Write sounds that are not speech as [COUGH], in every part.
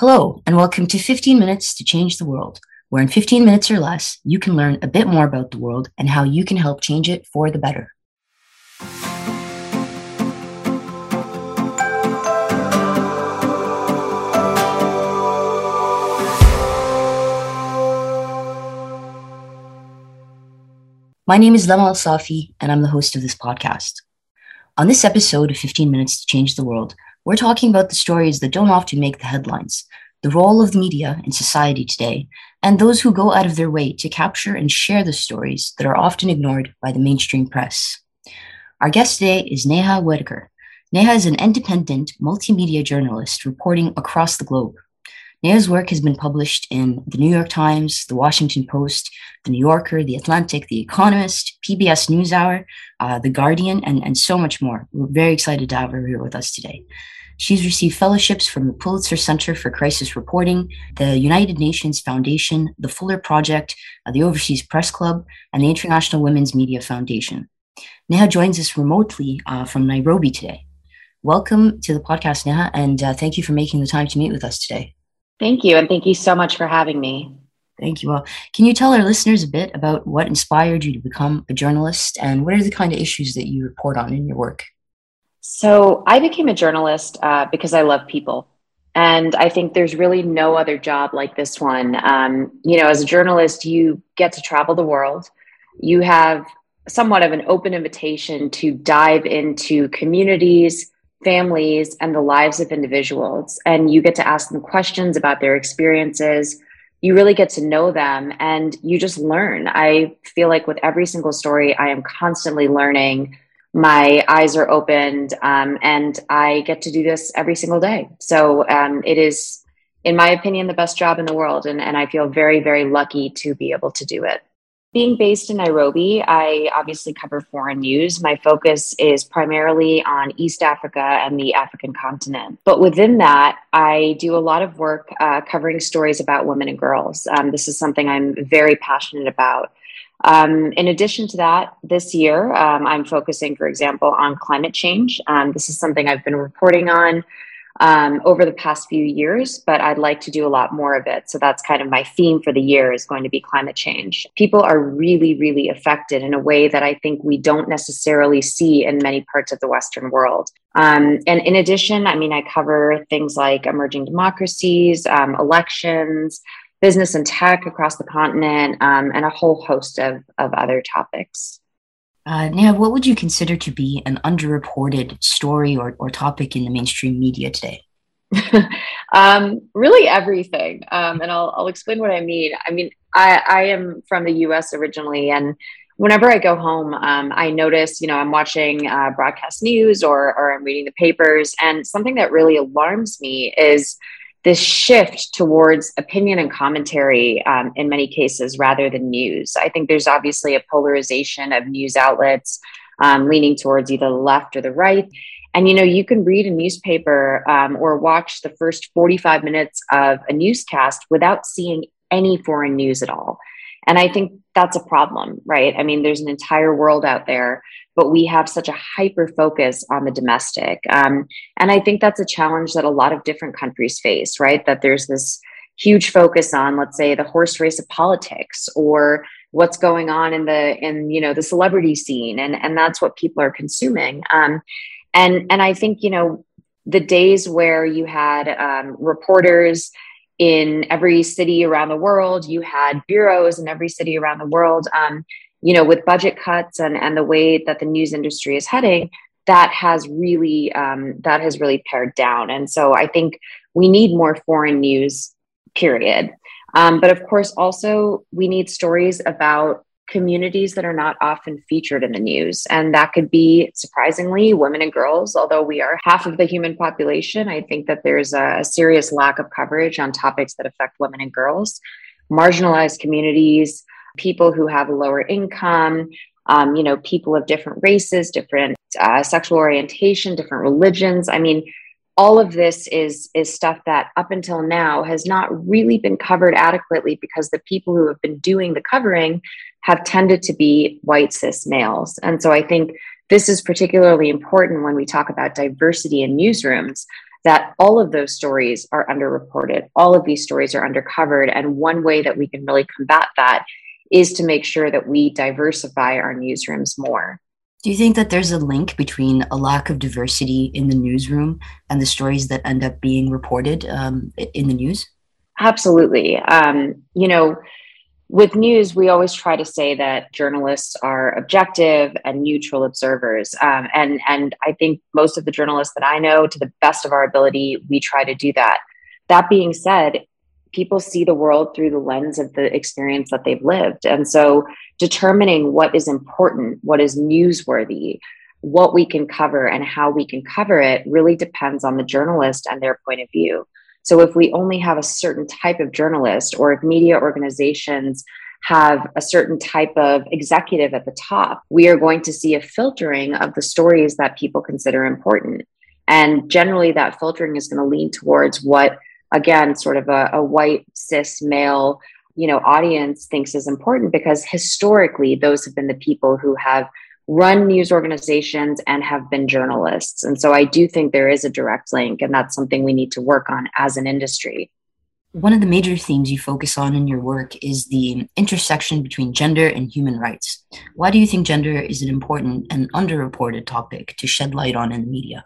Hello, and welcome to 15 Minutes to Change the World, where in 15 minutes or less, you can learn a bit more about the world and how you can help change it for the better. My name is Lama Al Safi, and I'm the host of this podcast. On this episode of 15 Minutes to Change the World, we're talking about the stories that don't often make the headlines, the role of the media in society today, and those who go out of their way to capture and share the stories that are often ignored by the mainstream press. Our guest today is Neha Wadekar. Neha is an independent multimedia journalist reporting across the globe. Neha's work has been published in the New York Times, the Washington Post, the New Yorker, the Atlantic, the Economist, PBS NewsHour, uh, the Guardian, and, and so much more. We're very excited to have her here with us today. She's received fellowships from the Pulitzer Center for Crisis Reporting, the United Nations Foundation, the Fuller Project, uh, the Overseas Press Club, and the International Women's Media Foundation. Neha joins us remotely uh, from Nairobi today. Welcome to the podcast, Neha, and uh, thank you for making the time to meet with us today. Thank you. And thank you so much for having me. Thank you. Well, can you tell our listeners a bit about what inspired you to become a journalist and what are the kind of issues that you report on in your work? So, I became a journalist uh, because I love people. And I think there's really no other job like this one. Um, you know, as a journalist, you get to travel the world. You have somewhat of an open invitation to dive into communities, families and the lives of individuals. And you get to ask them questions about their experiences. You really get to know them and you just learn. I feel like with every single story, I am constantly learning. My eyes are opened um, and I get to do this every single day. So um, it is, in my opinion, the best job in the world. And, and I feel very, very lucky to be able to do it. Being based in Nairobi, I obviously cover foreign news. My focus is primarily on East Africa and the African continent. But within that, I do a lot of work uh, covering stories about women and girls. Um, this is something I'm very passionate about. Um, in addition to that, this year, um, I'm focusing, for example, on climate change. Um, this is something I've been reporting on um, over the past few years, but I'd like to do a lot more of it. So that's kind of my theme for the year is going to be climate change. People are really, really affected in a way that I think we don't necessarily see in many parts of the Western world. Um, and in addition, I mean, I cover things like emerging democracies, um, elections, business and tech across the continent, um, and a whole host of, of other topics. Uh, now, what would you consider to be an underreported story or, or topic in the mainstream media today? [LAUGHS] um, really everything. Um, and I'll, I'll explain what I mean. I mean, I, I am from the US originally, and whenever I go home, um, I notice, you know, I'm watching uh, broadcast news or, or I'm reading the papers, and something that really alarms me is this shift towards opinion and commentary um, in many cases rather than news. I think there's obviously a polarization of news outlets um, leaning towards either the left or the right. And you know, you can read a newspaper um, or watch the first 45 minutes of a newscast without seeing any foreign news at all. And I think that's a problem, right? I mean, there's an entire world out there, but we have such a hyper focus on the domestic. Um, and I think that's a challenge that a lot of different countries face, right? That there's this huge focus on, let's say, the horse race of politics or what's going on in the in you know the celebrity scene and and that's what people are consuming um and and i think you know the days where you had um, reporters in every city around the world. You had bureaus in every city around the world. Um, you know, with budget cuts and and the way that the news industry is heading, that has really um, that has really pared down. And so I think we need more foreign news. Period. Um, but of course, also we need stories about communities that are not often featured in the news. And that could be surprisingly women and girls, although we are half of the human population. I think that there's a, serious lack of coverage on topics that affect women and girls, marginalized communities, people who have a lower income. Um, you know, people of different races, different uh, sexual orientation, different religions. I mean, all of this is is stuff that up until now has not really been covered adequately because the people who have been doing the covering have tended to be white cis males and so i think this is particularly important when we talk about diversity in newsrooms that all of those stories are underreported. All of these stories are undercovered. And one way that we can really combat that is to make sure that we diversify our newsrooms more. Do you think that there's a link between a lack of diversity in the newsroom and the stories that end up being reported um, in the news? Absolutely. Um, you know, with news, we always try to say that journalists are objective and neutral observers. Um, and, and I think most of the journalists that I know, to the best of our ability, we try to do that. That being said, people see the world through the lens of the experience that they've lived. And so determining what is important, what is newsworthy, what we can cover, and how we can cover it really depends on the journalist and their point of view. So if we only have a certain type of journalist, or if media organizations have a certain type of executive at the top, we are going to see a filtering of the stories that people consider important. And generally, that filtering is going to lean towards what again sort of a, a white cis male you know audience thinks is important because historically those have been the people who have run news organizations and have been journalists and so i do think there is a direct link and that's something we need to work on as an industry one of the major themes you focus on in your work is the intersection between gender and human rights. Why do you think gender is an important and underreported topic to shed light on in the media?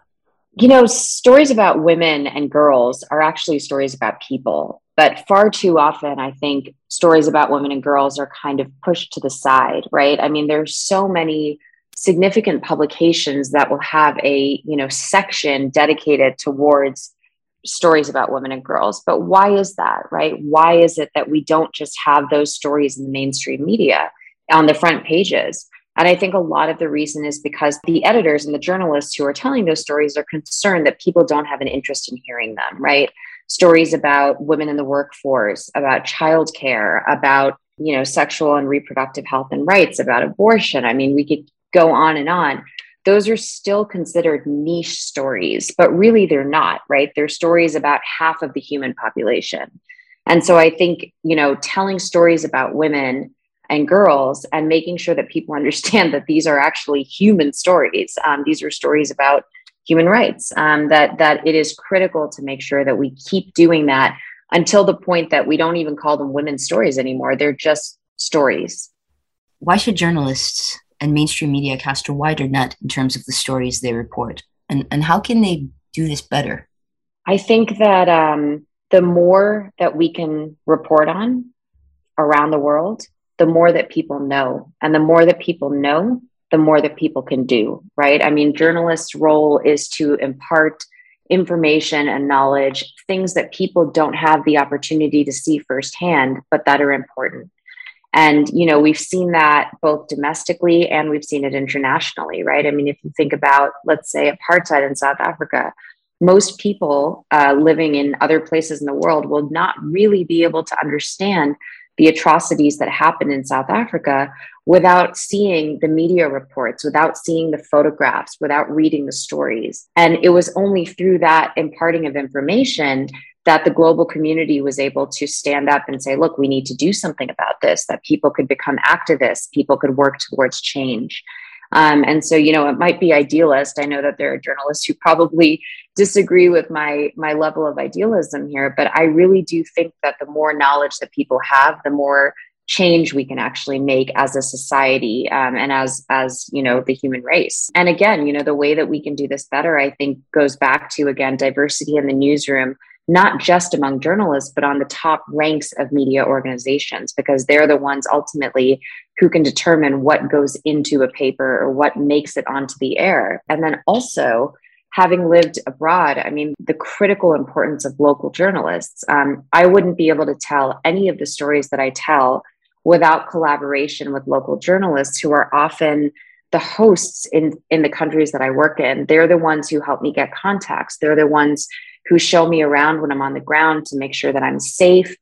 You know, stories about women and girls are actually stories about people. But far too often, I think stories about women and girls are kind of pushed to the side, right? I mean, there's so many significant publications that will have a, you know, section dedicated towards stories about women and girls. But why is that, right? Why is it that we don't just have those stories in the mainstream media on the front pages? And I think a lot of the reason is because the editors and the journalists who are telling those stories are concerned that people don't have an interest in hearing them, right? Stories about women in the workforce, about childcare, about you know sexual and reproductive health and rights, about abortion. I mean, we could go on and on. Those are still considered niche stories, but really they're not, right? They're stories about half of the human population. And so I think, you know, telling stories about women and girls and making sure that people [LAUGHS] understand that these are actually human stories. Um, these are stories about human rights. Um, that that it is critical to make sure that we keep doing that until the point that we don't even call them women's stories anymore. They're just stories. Why should journalists and mainstream media cast a wider net in terms of the stories they report? And and how can they do this better? I think that um, the more that we can report on around the world, the more that people know. And the more that people know, the more that people can do, right? I mean, journalists' role is to impart information and knowledge, things that people don't have the opportunity to see firsthand, but that are important. And, you know, we've seen that both domestically and we've seen it internationally, right? I mean, if you think about, let's say, apartheid in South Africa, most people uh, living in other places in the world will not really be able to understand the atrocities that happened in South Africa without seeing the media reports, without seeing the photographs, without reading the stories. And it was only through that imparting of information that the global community was able to stand up and say, look, we need to do something about this, that people could become activists, people could work towards change. Um, and so, you know, it might be idealist. I know that there are journalists who probably disagree with my my level of idealism here, but I really do think that the more knowledge that people have, the more change we can actually make as a society um, and as as you know the human race and again you know the way that we can do this better i think goes back to again diversity in the newsroom not just among journalists, but on the top ranks of media organizations, because they're the ones ultimately who can determine what goes into a paper or what makes it onto the air. And then also, having lived abroad, I mean, the critical importance of local journalists. Um, I wouldn't be able to tell any of the stories that I tell without collaboration with local journalists who are often the hosts in in the countries that I work in. They're the ones who help me get contacts. They're the ones who show me around when I'm on the ground to make sure that I'm safe.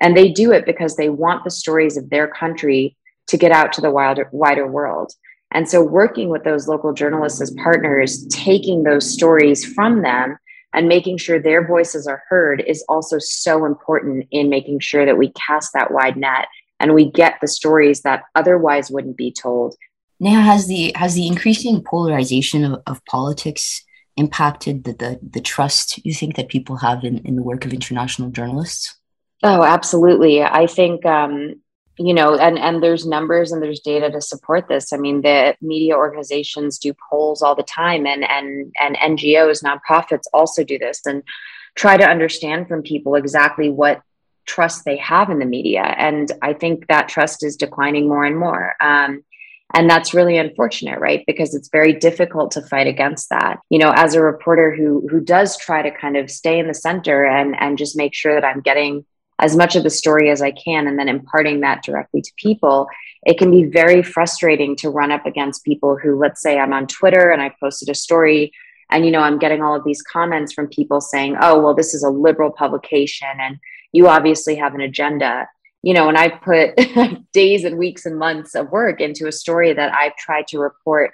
And they do it because they want the stories of their country to get out to the wider, wider world. And so, working with those local journalists as partners, taking those stories from them and making sure their voices are heard is also so important in making sure that we cast that wide net and we get the stories that otherwise wouldn't be told. Now, has the has the increasing polarization of, of politics impacted the, the, the trust you think that people have in, in the work of international journalists? Oh, absolutely. I think um, you know and and there's numbers and there's data to support this. I mean the media organizations do polls all the time and and and ngos nonprofits also do this and try to understand from people exactly what trust they have in the media. And i think that trust is declining more and more. Um, and that's really unfortunate right? Because it's very difficult to fight against that. You know as a reporter who who does try to kind of stay in the center and and just make sure that i'm getting as much of the story as I can and then imparting that directly to people, it can be very frustrating to run up against people who, let's say, I'm on Twitter and I posted a story and you know i'm getting all of these comments from people saying oh well this is a liberal publication and you obviously have an agenda. You know and i put [LAUGHS] days and weeks and months of work into a story that i've tried to report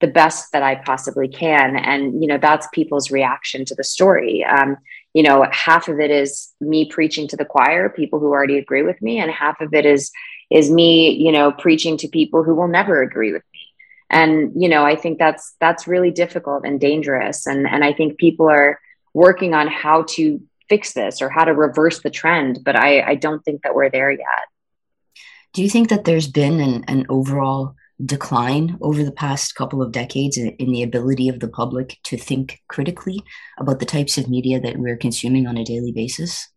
the best that i possibly can and you know that's people's reaction to the story. Um, you know half of it is me preaching to the choir people who already agree with me and half of it is is me you know preaching to people who will never agree with me. And you know i think that's that's really difficult and dangerous. And and i think people are working on how to fix this or how to reverse the trend but i i don't think that we're there yet. Do you think that there's been an, an overall decline over the past couple of decades in the ability of the public to think critically about the types of media that we're consuming on a daily basis?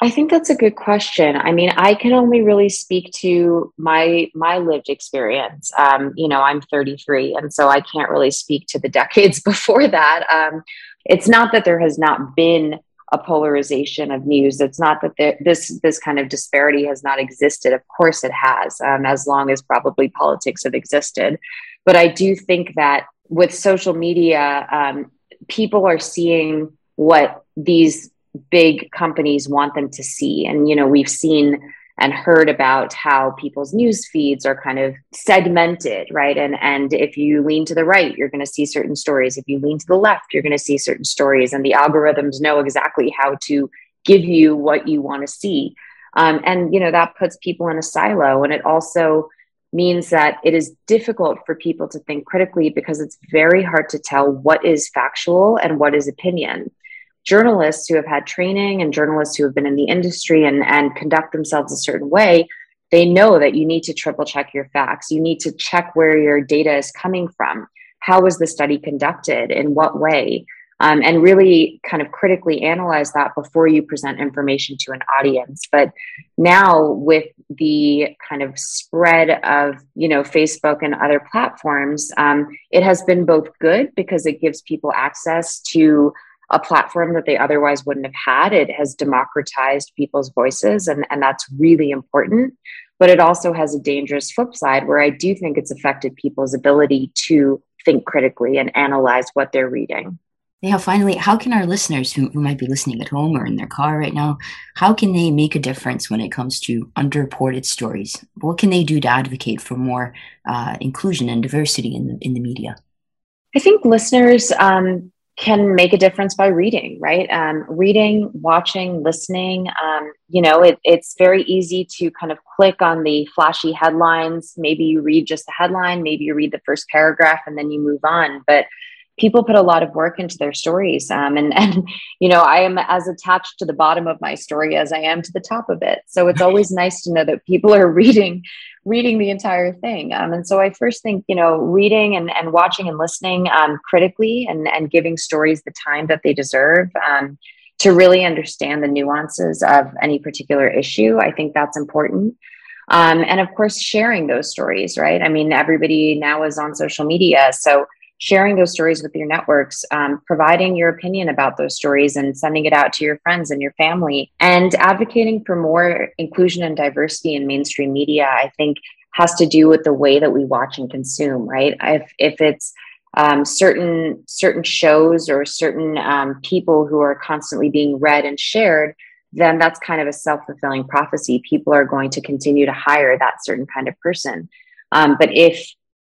I think that's a good question. I mean, I can only really speak to my my lived experience. Um, you know, I'm 33, and so I can't really speak to the [LAUGHS] decades before that. Um, it's not that there has not been a polarization of news. It's not that there, this this kind of disparity has not existed. Of course, it has, um, as long as probably politics have existed. But I do think that with social media, um, people are seeing what these big companies want them to see, and you know, we've seen and heard about how people's news feeds are kind of segmented, right? And and if you lean to the right, you're going to see certain stories. If you lean to the left, you're going to see certain stories, and the algorithms know exactly how to give you what you want to see. Um, and you know that puts people in a silo, and it also means that it is difficult for people to think critically because it's very hard to tell what is factual and what is opinion journalists who have had training and journalists who have been in the industry and, and conduct themselves a certain way, they know that you need to triple check your facts. You need to check where your data is coming from. How was the study conducted? In what way? Um, and really kind of critically analyze that before you present information to an audience. But now with the kind of spread of you know Facebook and other platforms, um, it has been both good because it gives people access to a platform that they otherwise wouldn't have had. It has democratized people's voices, and, and that's really important. But it also has a dangerous flip side where I do think it's affected people's ability to think critically and analyze what they're reading. Yeah, finally, how can our listeners who, who might be listening at home or in their car right now, how can they make a difference when it comes to underreported stories? What can they do to advocate for more uh, inclusion and diversity in the, in the media? I think listeners um, can make a difference by reading, right? Um, reading, watching, listening. Um, you know, it, it's very easy to kind of click on the flashy headlines. Maybe you read just the headline, maybe you read the first paragraph and then you move on. But people put a lot of work into their stories. Um, and, and, you know, I am as attached to the bottom of my story as I am to the top of it. So it's always [LAUGHS] nice to know that people are reading reading the entire thing. Um, and so I first think, you know, reading and, and watching and listening um, critically and, and giving stories the time that they deserve um, to really understand the nuances of any particular issue. I think that's important. Um, and of course, sharing those stories, right? I mean, everybody now is on social media. So sharing those stories with your networks, um, providing your opinion about those stories and sending it out to your friends and your family, and advocating for more inclusion and diversity in mainstream media, I think has to do with the way that we watch and consume, right? If, if it's um, certain certain shows or certain um, people who are constantly being read and shared, then that's kind of a self fulfilling prophecy. People are going to continue to hire that certain kind of person. Um, but if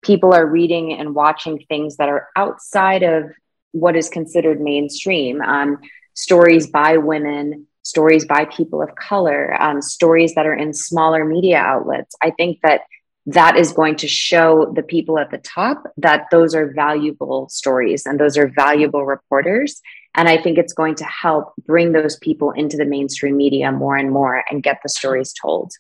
people are reading and watching things that are outside of what is considered mainstream um, stories by women stories by people of color um, stories that are in smaller media outlets i think that that is going to show the people at the top that those are valuable stories and those are valuable reporters. And I think it's going to help bring those people into the mainstream media more and more and get the stories told.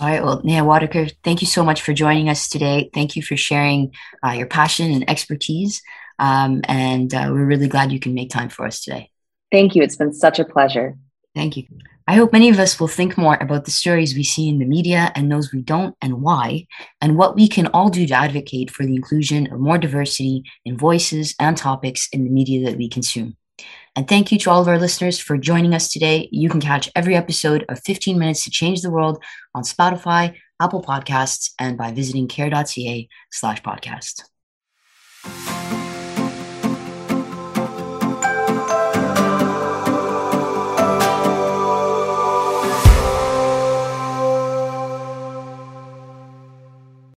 All right. Well, Neha Wadekar, thank you so much for joining us today. Thank you for sharing uh, your passion and expertise. Um, and uh, we're really glad you can make time for us today. Thank you. It's been such a pleasure. Thank you. I hope many of us will think more about the stories we see in the media and those we don't and why, and what we can all do to advocate for the inclusion of more diversity in voices and topics in the media that we consume. And thank you to all of our listeners for joining us today. You can catch every episode of 15 Minutes to Change the World on Spotify, Apple Podcasts, and by visiting care.ca slash podcast.